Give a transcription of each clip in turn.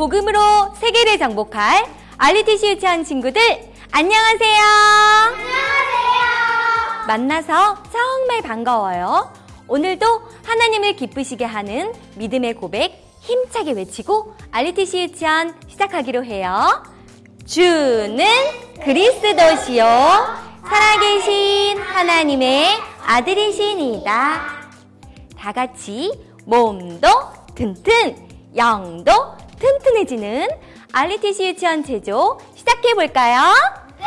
복음으로 세계를 정복할 알리티시 유치원 친구들 안녕하세요. 안녕하세요. 만나서 정말 반가워요. 오늘도 하나님을 기쁘시게 하는 믿음의 고백 힘차게 외치고 알리티시 유치원 시작하기로 해요. 주는 그리스도시요 살아계신 하나님의 아들이시니다. 다 같이 몸도 튼튼, 영도 튼튼해지는 알리티 시 유치원 제조 시작해 볼까요? 네.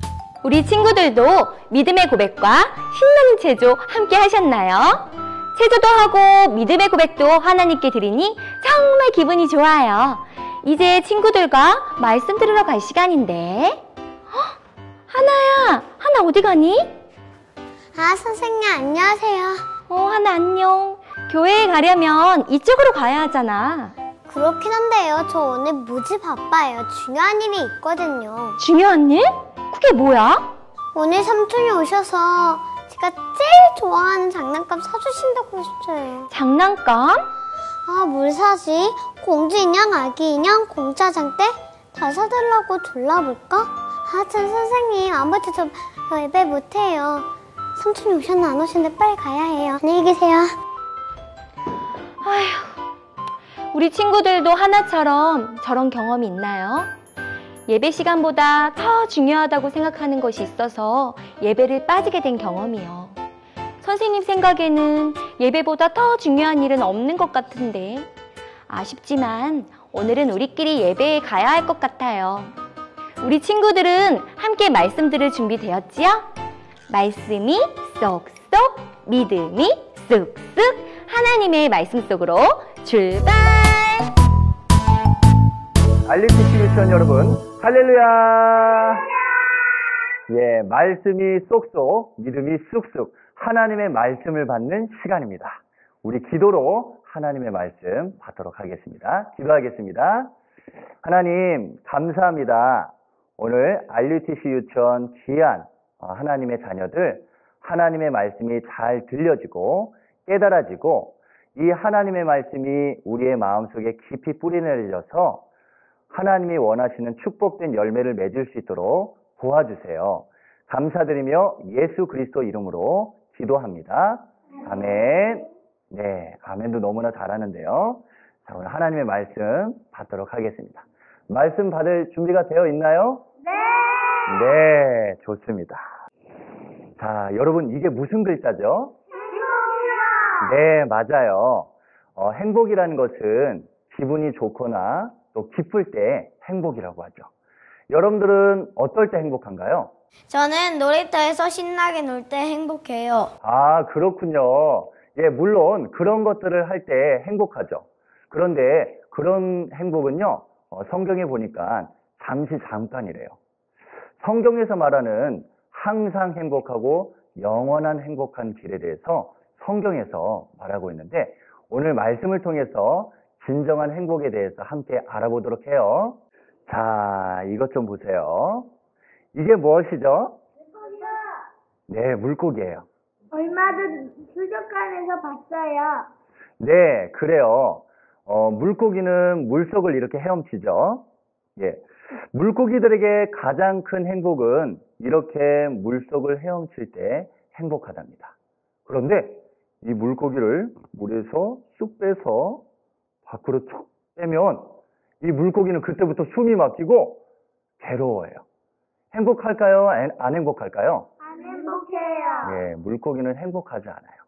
우리 친구들도 믿음의 고백과 신나는 체조 함께 하셨나요? 체조도 하고 믿음의 고백도 하나님께 드리니 정말 기분이 좋아요. 이제 친구들과 말씀 들으러 갈 시간인데. 헉, 하나야, 하나 어디 가니? 아, 선생님, 안녕하세요. 어, 하나 안녕. 교회에 가려면 이쪽으로 가야 하잖아. 그렇긴 한데요. 저 오늘 무지 바빠요. 중요한 일이 있거든요. 중요한 일? 그게 뭐야? 오늘 삼촌이 오셔서 제가 제일 좋아하는 장난감 사주신다고 했어요. 장난감? 아, 뭘 사지? 공주 인형, 아기 인형, 공짜장 때? 다 사달라고 둘러볼까? 아, 참, 선생님. 아무튼 저, 저 예배 못해요. 삼촌이 오셨나 안 오셨는데 빨리 가야 해요. 안녕히 계세요. 아휴, 우리 친구들도 하나처럼 저런 경험이 있나요? 예배 시간보다 더 중요하다고 생각하는 것이 있어서 예배를 빠지게 된 경험이요. 선생님 생각에는 예배보다 더 중요한 일은 없는 것 같은데 아쉽지만 오늘은 우리끼리 예배에 가야 할 것 같아요. 우리 친구들은 함께 말씀 들을 준비 되었지요? 말씀이 쏙쏙, 믿음이 쑥쑥 하나님의 말씀 속으로 출발! 알리티시 유치원 여러분, 할렐루야! 예, 말씀이 쏙쏙, 믿음이 쑥쑥, 하나님의 말씀을 받는 시간입니다. 우리 기도로 하나님의 말씀 받도록 하겠습니다. 기도하겠습니다. 하나님, 감사합니다. 오늘 알리티시 유치원 귀한 어, 하나님의 자녀들, 하나님의 말씀이 잘 들려지고 깨달아지고 이 하나님의 말씀이 우리의 마음속에 깊이 뿌리 내려져서 하나님이 원하시는 축복된 열매를 맺을 수 있도록 도와주세요. 감사드리며 예수 그리스도 이름으로 기도합니다. 아멘. 네, 아멘도 너무나 잘하는데요. 자, 오늘 하나님의 말씀 받도록 하겠습니다. 말씀 받을 준비가 되어 있나요? 네. 네, 좋습니다. 자, 여러분 이게 무슨 글자죠? 네, 맞아요. 어, 행복이라는 것은 기분이 좋거나 또 기쁠 때 행복이라고 하죠. 여러분들은 어떨 때 행복한가요? 저는 놀이터에서 신나게 놀 때 행복해요. 아, 그렇군요. 예, 물론 그런 것들을 할 때 행복하죠. 그런데 그런 행복은요, 어, 성경에 보니까 잠시 잠깐이래요. 성경에서 말하는 항상 행복하고 영원한 행복한 길에 대해서 성경에서 말하고 있는데 오늘 말씀을 통해서 진정한 행복에 대해서 함께 알아보도록 해요. 자, 이것 좀 보세요. 이게 무엇이죠? 네, 물고기예요. 얼마 전 수족관에서 봤어요. 네, 그래요. 어, 물고기는 물속을 이렇게 헤엄치죠. 예. 물고기들에게 가장 큰 행복은 이렇게 물속을 헤엄칠 때 행복하답니다. 그런데 이 물고기를 물에서 쑥 빼서 밖으로 툭 빼면 이 물고기는 그때부터 숨이 막히고 괴로워해요. 행복할까요? 안- 안 행복할까요? 안 행복해요. 네, 물고기는 행복하지 않아요.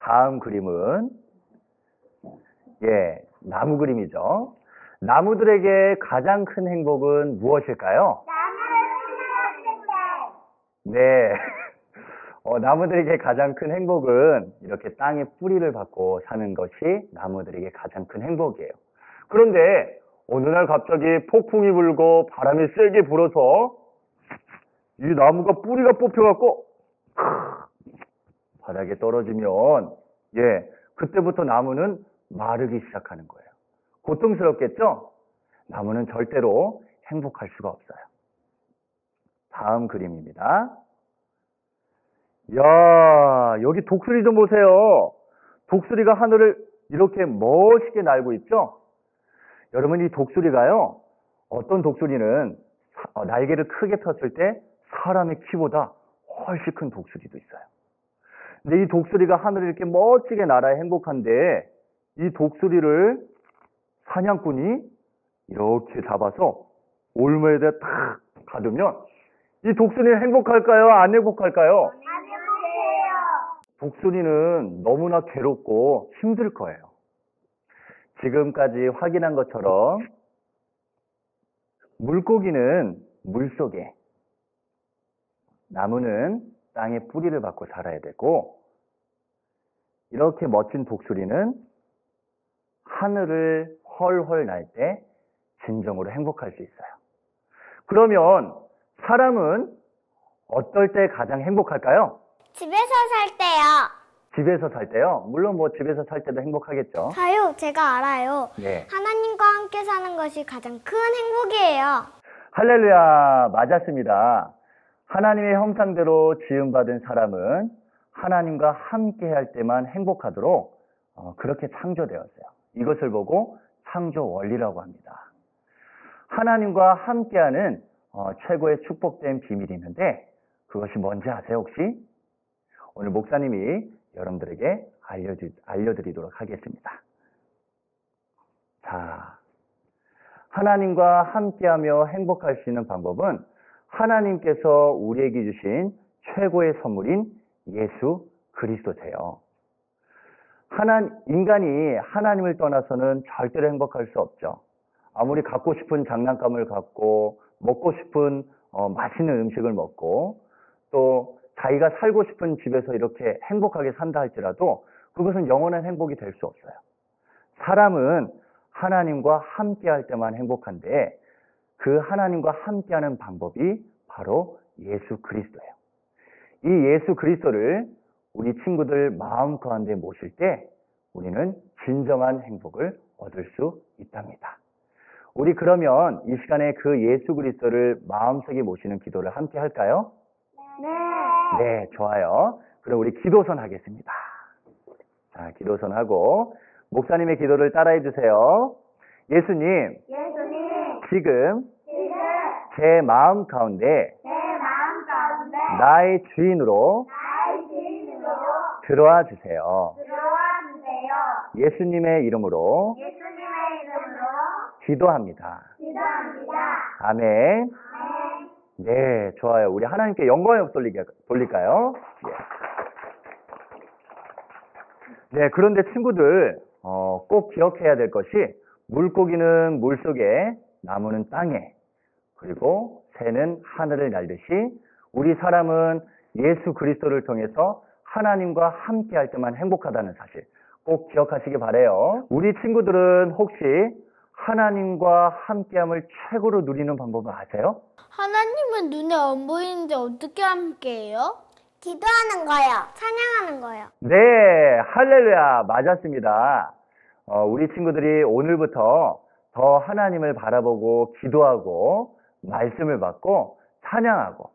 다음 그림은 예, 나무 그림이죠. 나무들에게 가장 큰 행복은 무엇일까요? 네. 어, 나무들에게 가장 큰 행복은 이렇게 땅에 뿌리를 받고 사는 것이 나무들에게 가장 큰 행복이에요. 그런데 어느 날 갑자기 폭풍이 불고 바람이 세게 불어서 이 나무가 뿌리가 뽑혀갖고 바닥에 떨어지면 예 그때부터 나무는 마르기 시작하는 거예요. 고통스럽겠죠? 나무는 절대로 행복할 수가 없어요. 다음 그림입니다. 야 여기 독수리 좀 보세요. 독수리가 하늘을 이렇게 멋있게 날고 있죠? 여러분 이 독수리가요. 어떤 독수리는 사- 어, 날개를 크게 폈을 때 사람의 키보다 훨씬 큰 독수리도 있어요. 근데 이 독수리가 하늘을 이렇게 멋지게 날아야 행복한데 이 독수리를 사냥꾼이 이렇게 잡아서 올무에다 탁 가두면 이 독수리는 행복할까요? 안 행복할까요? 독수리는 너무나 괴롭고 힘들 거예요. 지금까지 확인한 것처럼 물고기는 물 속에, 나무는 땅에 뿌리를 받고 살아야 되고, 이렇게 멋진 독수리는 하늘을 헐헐 날 때 진정으로 행복할 수 있어요. 그러면 사람은 어떨 때 가장 행복할까요? 집에서 살 때요. 집에서 살 때요? 물론 뭐 집에서 살 때도 행복하겠죠. 저요, 제가 알아요. 네. 하나님과 함께 사는 것이 가장 큰 행복이에요. 할렐루야, 맞았습니다. 하나님의 형상대로 지음받은 사람은 하나님과 함께 할 때만 행복하도록 어, 그렇게 창조되었어요. 이것을 보고 창조 원리라고 합니다. 하나님과 함께하는 어, 최고의 축복된 비밀이 있는데 그것이 뭔지 아세요 혹시? 오늘 목사님이 여러분들에게 알려드, 알려드리도록 하겠습니다. 자, 하나님과 함께하며 행복할 수 있는 방법은 하나님께서 우리에게 주신 최고의 선물인 예수 그리스도세요. 하나, 인간이 하나님을 떠나서는 절대로 행복할 수 없죠. 아무리 갖고 싶은 장난감을 갖고 먹고 싶은 어, 맛있는 음식을 먹고 또 자기가 살고 싶은 집에서 이렇게 행복하게 산다 할지라도 그것은 영원한 행복이 될 수 없어요. 사람은 하나님과 함께 할 때만 행복한데 그 하나님과 함께 하는 방법이 바로 예수 그리스도예요. 이 예수 그리스도를 우리 친구들 마음 가운데 모실 때 우리는 진정한 행복을 얻을 수 있답니다. 우리 그러면 이 시간에 그 예수 그리스도를 마음속에 모시는 기도를 함께 할까요? 네. 네, 좋아요. 그럼 우리 기도선 하겠습니다. 자, 기도선 하고 목사님의 기도를 따라해 주세요. 예수님, 예수님, 지금 지금 제 마음 가운데 내 마음 가운데 나의 주인으로 나의 주인으로 들어와 주세요. 들어와 주세요. 예수님의 이름으로 예수님의 이름으로 기도합니다. 기도합니다. 아멘. 네, 좋아요. 우리 하나님께 영광을 돌리게, 돌릴까요? 예. 네, 그런데 친구들, 어, 꼭 기억해야 될 것이, 물고기는 물 속에, 나무는 땅에, 그리고 새는 하늘을 날듯이, 우리 사람은 예수 그리스도를 통해서 하나님과 함께 할 때만 행복하다는 사실 꼭 기억하시기 바래요. 우리 친구들은 혹시 하나님과 함께함을 최고로 누리는 방법을 아세요? 하나님은 눈에 안 보이는데 어떻게 함께해요? 기도하는 거요. 찬양하는 거요. 네, 할렐루야, 맞았습니다. 어, 우리 친구들이 오늘부터 더 하나님을 바라보고 기도하고 말씀을 받고 찬양하고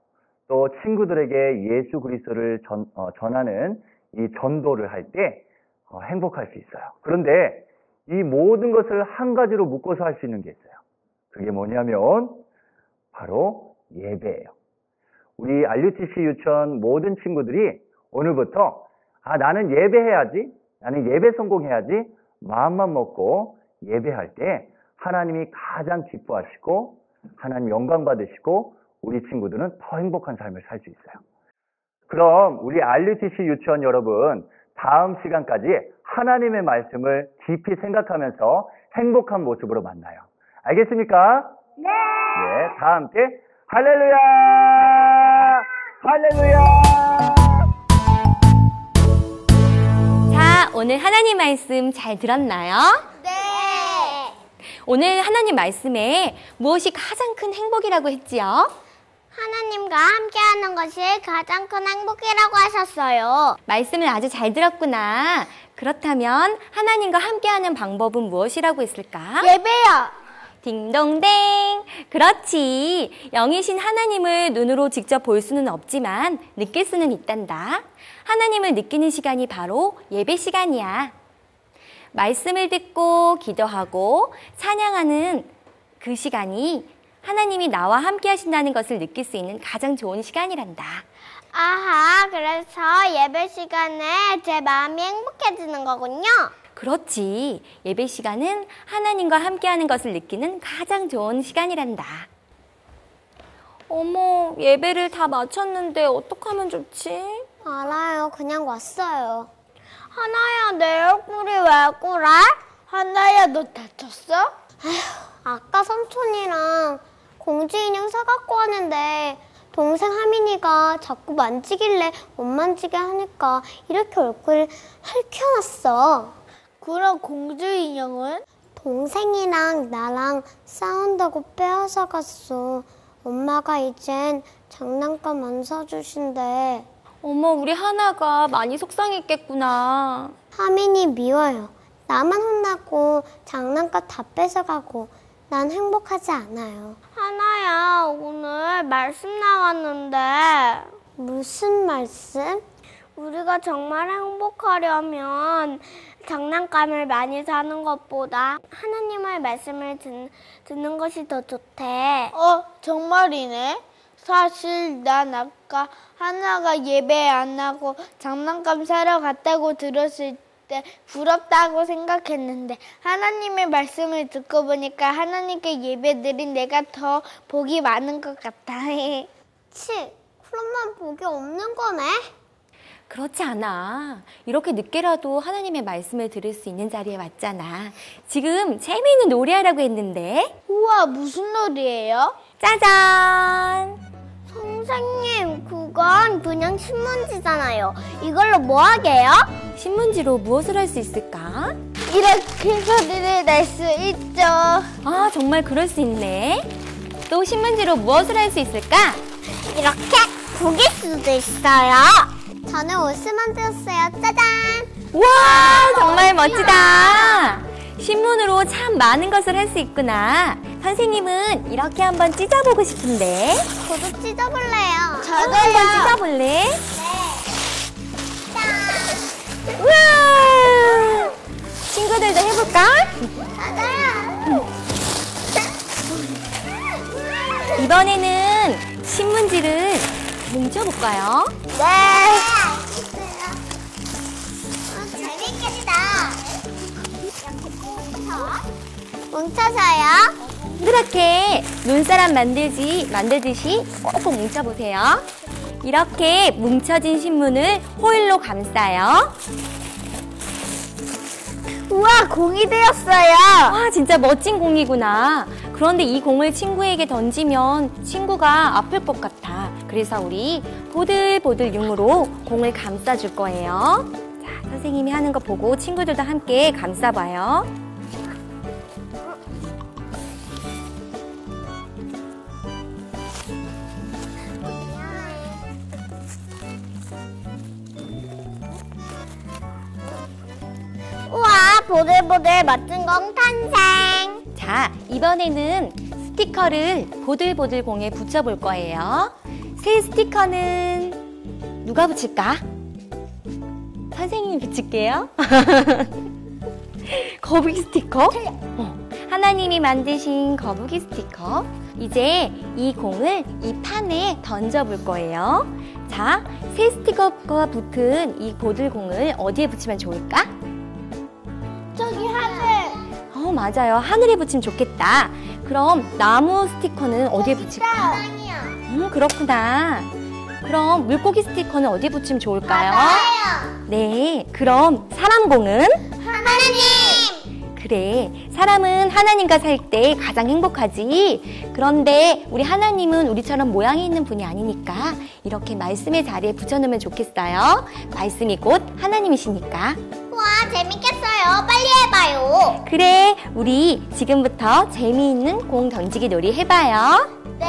또 친구들에게 예수 그리스도를 전, 어, 전하는 이 전도를 할때 어, 행복할 수 있어요. 그런데 이 모든 것을 한 가지로 묶어서 할 수 있는 게 있어요. 그게 뭐냐면 바로 예배예요. 우리 RUTC 유치원 모든 친구들이 오늘부터 아 나는 예배해야지 나는 예배 성공해야지 마음만 먹고 예배할 때 하나님이 가장 기뻐하시고 하나님 영광 받으시고 우리 친구들은 더 행복한 삶을 살 수 있어요. 그럼 우리 RUTC 유치원 여러분 다음 시간까지 하나님의 말씀을 깊이 생각하면서 행복한 모습으로 만나요. 알겠습니까? 네. 네, 다 함께 할렐루야! 할렐루야! 자, 오늘 하나님 말씀 잘 들었나요? 네. 오늘 하나님 말씀에 무엇이 가장 큰 행복이라고 했지요? 하나님과 함께하는 것이 가장 큰 행복이라고 하셨어요. 말씀을 아주 잘 들었구나. 그렇다면 하나님과 함께하는 방법은 무엇이라고 했을까? 예배요. 딩동댕. 그렇지. 영이신 하나님을 눈으로 직접 볼 수는 없지만 느낄 수는 있단다. 하나님을 느끼는 시간이 바로 예배 시간이야. 말씀을 듣고 기도하고 찬양하는 그 시간이 하나님이 나와 함께 하신다는 것을 느낄 수 있는 가장 좋은 시간이란다. 아하, 그래서 예배 시간에 제 마음이 행복해지는 거군요. 그렇지. 예배 시간은 하나님과 함께하는 것을 느끼는 가장 좋은 시간이란다. 어머, 예배를 다 마쳤는데 어떡하면 좋지? 알아요. 그냥 왔어요. 하나야, 내 얼굴이 왜 그래? 하나야, 너 다쳤어? 아까 삼촌이랑 공주 인형 사갖고 왔는데 동생 하민이가 자꾸 만지길래 못 만지게 하니까 이렇게 얼굴을 핥혀놨어. 그럼 공주 인형은? 동생이랑 나랑 싸운다고 빼앗아 갔어. 엄마가 이젠 장난감 안 사주신대. 어머, 우리 하나가 많이 속상했겠구나. 하민이 미워요. 나만 혼나고 장난감 다 뺏어가고 난 행복하지 않아요. 하나야, 오늘 말씀 나왔는데 무슨 말씀? 우리가 정말 행복하려면 장난감을 많이 사는 것보다 하나님의 말씀을 듣, 듣는 것이 더 좋대. 어, 정말이네. 사실 난 아까 하나가 예배 안 하고 장난감 사러 갔다고 들었을 때 부럽다고 생각했는데 하나님의 말씀을 듣고 보니까 하나님께 예배 드린 내가 더 복이 많은 것 같아. 치, 그럼만 복이 없는 거네? 그렇지 않아. 이렇게 늦게라도 하나님의 말씀을 들을 수 있는 자리에 왔잖아. 지금 재미있는 노래하라고 했는데. 우와, 무슨 놀이예요? 짜잔! 선생님, 그건 그냥 신문지잖아요. 이걸로 뭐 하게요? 신문지로 무엇을 할 수 있을까? 이렇게 소리를 낼 수 있죠. 아, 정말 그럴 수 있네. 또 신문지로 무엇을 할 수 있을까? 이렇게 구길 수도 있어요. 저는 옷을 만들었어요. 짜잔! 우와, 정말 멋지다. 신문으로 참 많은 것을 할 수 있구나. 선생님은 이렇게 한번 찢어보고 싶은데. 저도 찢어볼래요. 한번 찢어볼래? 우와! 친구들도 해볼까? 이번에는 신문지를 뭉쳐볼까요? 네. 뭉쳐서요. 이렇게 눈사람 만들지 만들듯이 꼭꼭 뭉쳐보세요. 이렇게 뭉쳐진 신문을 호일로 감싸요. 우와, 공이 되었어요. 와, 진짜 멋진 공이구나. 그런데 이 공을 친구에게 던지면 친구가 아플 것 같아. 그래서 우리 보들보들 융으로 공을 감싸줄 거예요. 자, 선생님이 하는 거 보고 친구들도 함께 감싸봐요. 보들보들 멋진 공 탄생! 자, 이번에는 스티커를 보들보들 공에 붙여볼 거예요. 새 스티커는 누가 붙일까? 선생님이 붙일게요. 거북이 스티커? 어, 하나님이 만드신 거북이 스티커. 이제 이 공을 이 판에 던져볼 거예요. 자, 새 스티커가 붙은 이 보들공을 어디에 붙이면 좋을까? 맞아요. 하늘에 붙이면 좋겠다. 그럼 나무 스티커는 어디에 붙일까? 땅이야. 음, 그렇구나. 그럼 물고기 스티커는 어디에 붙이면 좋을까요? 네. 그럼 사람 공은? 하나님! 그래. 사람은 하나님과 살 때 가장 행복하지. 그런데 우리 하나님은 우리처럼 모양이 있는 분이 아니니까 이렇게 말씀의 자리에 붙여놓으면 좋겠어요. 말씀이 곧 하나님이시니까. 우와, 재밌겠어요. 빨리 해봐요. 그래. 우리 지금부터 재미있는 공 던지기 놀이 해봐요. 네.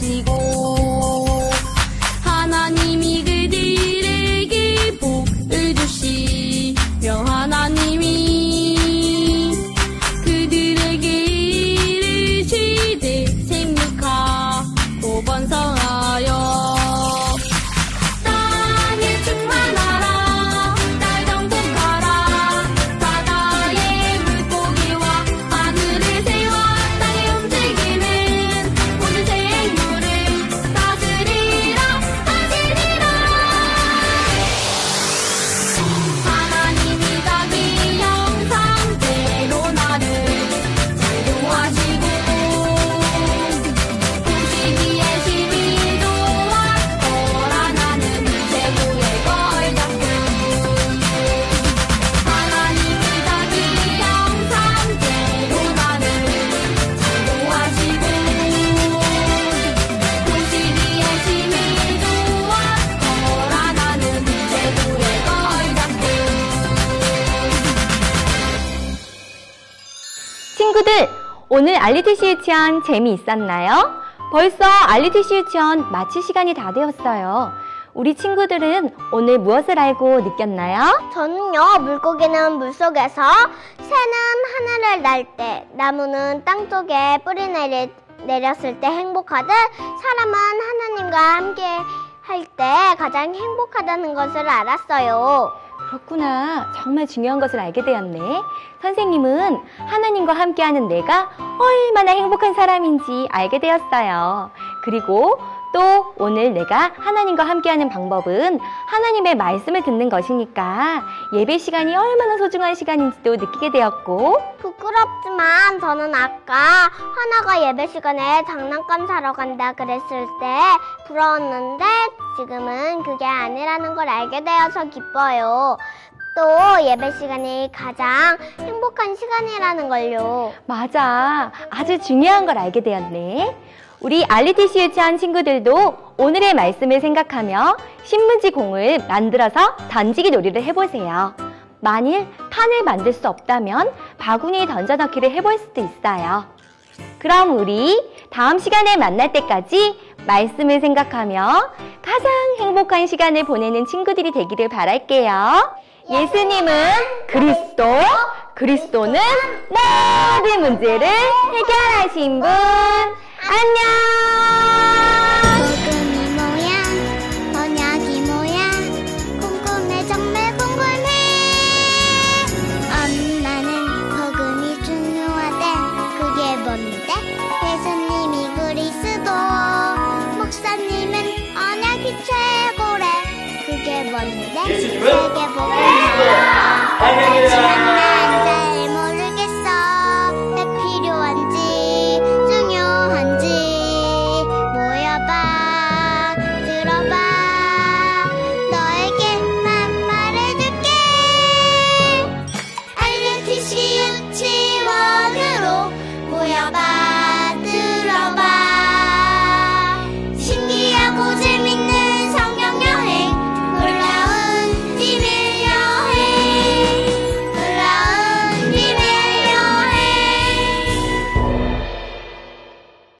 창조 알리티시 유치원 재미있었나요? 벌써 알리티시 유치원 마칠 시간이 다 되었어요. 우리 친구들은 오늘 무엇을 알고 느꼈나요? 저는요, 물고기는 물속에서, 새는 하늘을 날 때, 나무는 땅 속에 뿌리 내리, 내렸을 때 행복하듯, 사람은 하나님과 함께 할 때 가장 행복하다는 것을 알았어요. 그렇구나. 정말 중요한 것을 알게 되었네. 선생님은 하나님과 함께하는 내가 얼마나 행복한 사람인지 알게 되었어요. 그리고 또 오늘 내가 하나님과 함께하는 방법은 하나님의 말씀을 듣는 것이니까 예배 시간이 얼마나 소중한 시간인지도 느끼게 되었고 부끄럽지만 저는 아까 하나가 예배 시간에 장난감 사러 간다 그랬을 때 부러웠는데 지금은 그게 아니라는 걸 알게 되어서 기뻐요. 또 예배 시간이 가장 행복한 시간이라는 걸요. 맞아. 아주 중요한 걸 알게 되었네. 우리 알리티시 유치원 친구들도 오늘의 말씀을 생각하며 신문지 공을 만들어서 던지기 놀이를 해보세요. 만일 판을 만들 수 없다면 바구니에 던져 넣기를 해볼 수도 있어요. 그럼 우리 다음 시간에 만날 때까지 말씀을 생각하며 가장 행복한 시간을 보내는 친구들이 되기를 바랄게요. 예수님은 그리스도, 그리스도는 모든 문제를 해결하신 분. 안녕! 최고래 그